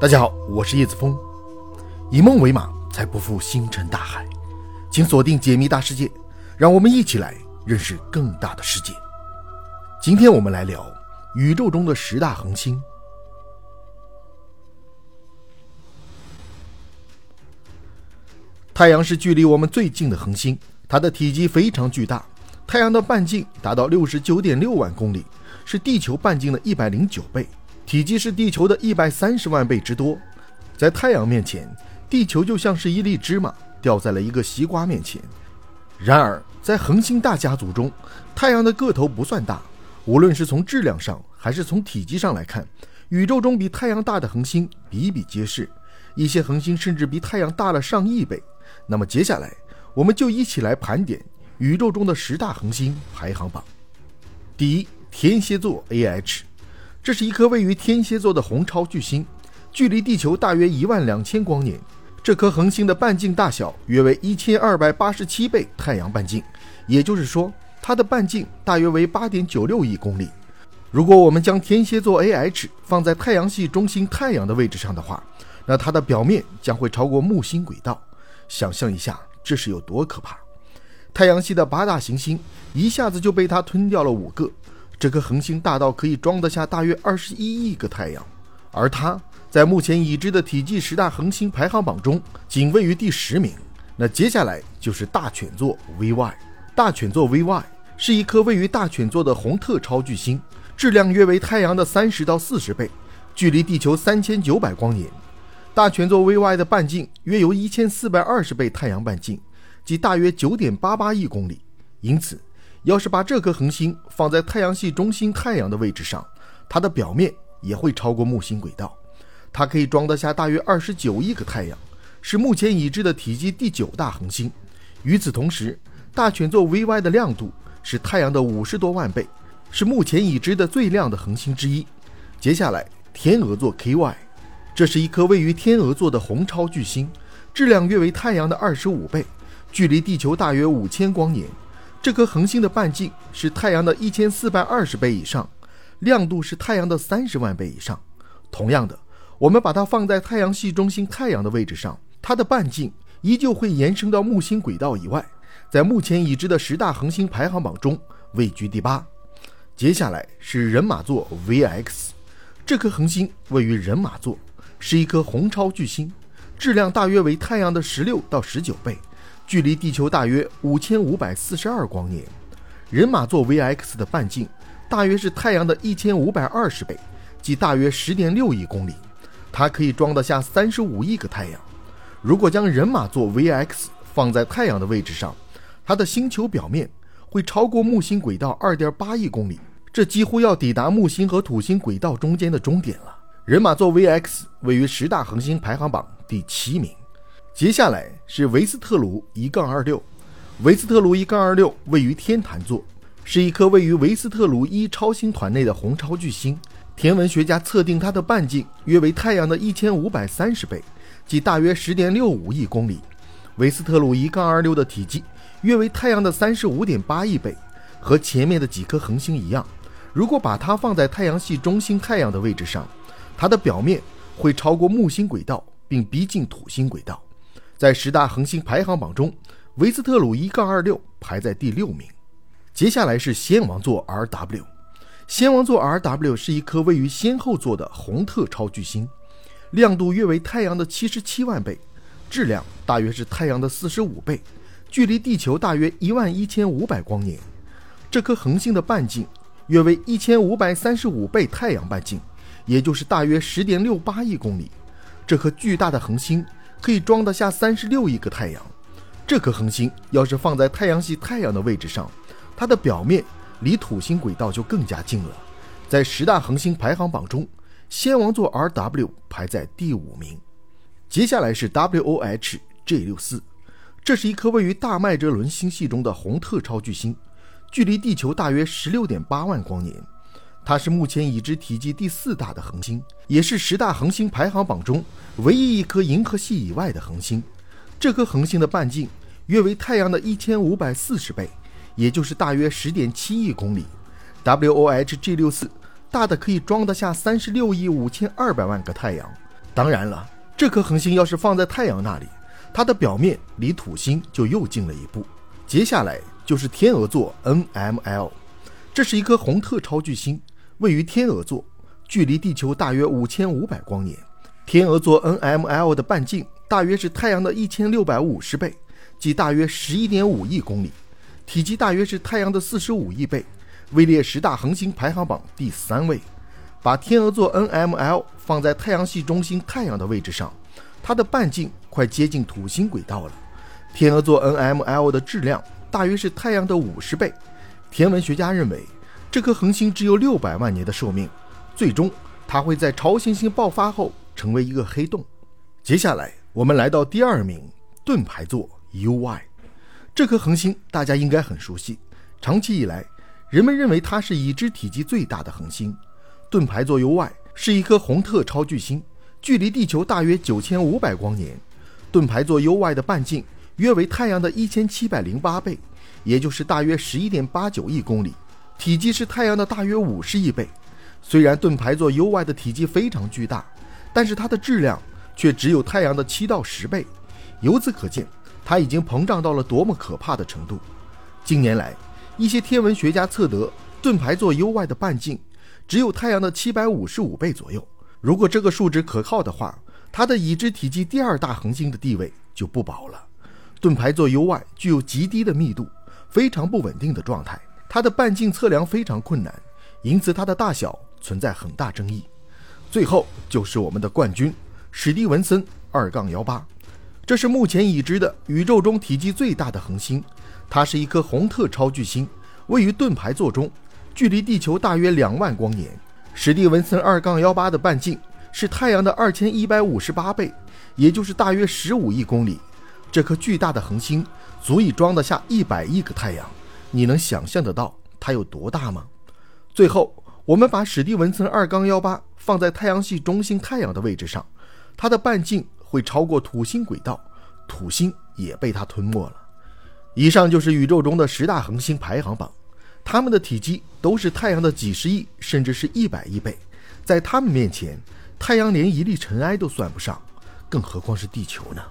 大家好，我是叶子峰。以梦为马，才不负星辰大海。请锁定解密大世界，让我们一起来认识更大的世界。今天我们来聊宇宙中的十大恒星。太阳是距离我们最近的恒星，它的体积非常巨大。太阳的半径达到六十九点六万公里，是地球半径的一百零九倍，体积是地球的一百三十万倍之多。在太阳面前，地球就像是一粒芝麻。掉在了一个西瓜面前。然而，在恒星大家族中，太阳的个头不算大。无论是从质量上，还是从体积上来看，宇宙中比太阳大的恒星比比皆是。一些恒星甚至比太阳大了上亿倍。那么，接下来我们就一起来盘点宇宙中的十大恒星排行榜。第一，天蝎座 A.H，这是一颗位于天蝎座的红超巨星，距离地球大约一万两千光年。这颗恒星的半径大小约为一千二百八十七倍太阳半径，也就是说，它的半径大约为八点九六亿公里。如果我们将天蝎座 A.H 放在太阳系中心太阳的位置上的话，那它的表面将会超过木星轨道。想象一下，这是有多可怕！太阳系的八大行星一下子就被它吞掉了五个。这颗恒星大到可以装得下大约二十一亿个太阳，而它。在目前已知的体积十大恒星排行榜中，仅位于第十名。那接下来就是大犬座 VY。大犬座 VY 是一颗位于大犬座的红特超巨星，质量约为太阳的三十到四十倍，距离地球三千九百光年。大犬座 VY 的半径约有一千四百二十倍太阳半径，即大约九点八八亿公里。因此，要是把这颗恒星放在太阳系中心太阳的位置上，它的表面也会超过木星轨道。它可以装得下大约二十九亿个太阳，是目前已知的体积第九大恒星。与此同时，大犬座 VY 的亮度是太阳的五十多万倍，是目前已知的最亮的恒星之一。接下来，天鹅座 KY，这是一颗位于天鹅座的红超巨星，质量约为太阳的二十五倍，距离地球大约五千光年。这颗恒星的半径是太阳的一千四百二十倍以上，亮度是太阳的三十万倍以上。同样的。我们把它放在太阳系中心太阳的位置上，它的半径依旧会延伸到木星轨道以外，在目前已知的十大恒星排行榜中位居第八。接下来是人马座 VX，这颗恒星位于人马座，是一颗红超巨星，质量大约为太阳的十六到十九倍，距离地球大约五千五百四十二光年。人马座 VX 的半径大约是太阳的一千五百二十倍，即大约十点六亿公里。它可以装得下三十五亿个太阳。如果将人马座 VX 放在太阳的位置上，它的星球表面会超过木星轨道二点八亿公里，这几乎要抵达木星和土星轨道中间的终点了。人马座 VX 位于十大恒星排行榜第七名。接下来是维斯特鲁一杠二六，维斯特鲁一杠二六位于天坛座，是一颗位于维斯特鲁一超星团内的红超巨星。天文学家测定它的半径约为太阳的一千五百三十倍，即大约十点六五亿公里。维斯特鲁一杠二六的体积约为太阳的三十五点八亿倍，和前面的几颗恒星一样。如果把它放在太阳系中心太阳的位置上，它的表面会超过木星轨道，并逼近土星轨道。在十大恒星排行榜中，维斯特鲁一杠二六排在第六名。接下来是仙王座 RW。仙王座 RW 是一颗位于仙后座的红特超巨星，亮度约为太阳的七十七万倍，质量大约是太阳的四十五倍，距离地球大约一万一千五百光年。这颗恒星的半径约为一千五百三十五倍太阳半径，也就是大约十点六八亿公里。这颗巨大的恒星可以装得下三十六亿个太阳。这颗恒星要是放在太阳系太阳的位置上，它的表面。离土星轨道就更加近了，在十大恒星排行榜中，仙王座 RW 排在第五名。接下来是 WOH J 六四，这是一颗位于大麦哲伦星系中的红特超巨星，距离地球大约十六点八万光年。它是目前已知体积第四大的恒星，也是十大恒星排行榜中唯一一颗银河系以外的恒星。这颗恒星的半径约为太阳的一千五百四十倍。也就是大约十点七亿公里，WOH G 六四大的可以装得下三十六亿五千二百万个太阳。当然了，这颗恒星要是放在太阳那里，它的表面离土星就又近了一步。接下来就是天鹅座 NML，这是一颗红特超巨星，位于天鹅座，距离地球大约五千五百光年。天鹅座 NML 的半径大约是太阳的一千六百五十倍，即大约十一点五亿公里，体积大约是太阳的四十五亿倍，位列十大恒星排行榜第三位。把天鹅座 NML 放在太阳系中心太阳的位置上，它的半径快接近土星轨道了。天鹅座 NML 的质量大约是太阳的五十倍。天文学家认为，这颗恒星只有六百万年的寿命，最终它会在超新星爆发后成为一个黑洞。接下来，我们来到第二名盾牌座 UY。这颗恒星大家应该很熟悉，长期以来，人们认为它是已知体积最大的恒星。盾牌座 UY 是一颗红特超巨星，距离地球大约九千五百光年。盾牌座 UY 的半径约为太阳的一千七百零八倍，也就是大约十一点八九亿公里，体积是太阳的大约五十亿倍。虽然盾牌座 UY 的体积非常巨大，但是它的质量却只有太阳的七到十倍。由此可见，它已经膨胀到了多么可怕的程度。近年来，一些天文学家测得盾牌座 UY 的半径。只有太阳的七百五十五倍左右。如果这个数值可靠的话，它的已知体积第二大恒星的地位就不保了。盾牌座 UY 具有极低的密度，非常不稳定的状态，它的半径测量非常困难，因此它的大小存在很大争议。最后就是我们的冠军史蒂文森二杠幺八，这是目前已知的宇宙中体积最大的恒星，它是一颗红特超巨星，位于盾牌座中。距离地球大约两万光年，史蒂文森二杠幺八的半径是太阳的二千一百五十八倍，也就是大约十五亿公里。这颗巨大的恒星足以装得下一百亿个太阳，你能想象得到它有多大吗？最后，我们把史蒂文森二杠幺八放在太阳系中心太阳的位置上，它的半径会超过土星轨道，土星也被它吞没了。以上就是宇宙中的十大恒星排行榜。它们的体积都是太阳的几十亿，甚至是一百亿倍，在它们面前，太阳连一粒尘埃都算不上，更何况是地球呢？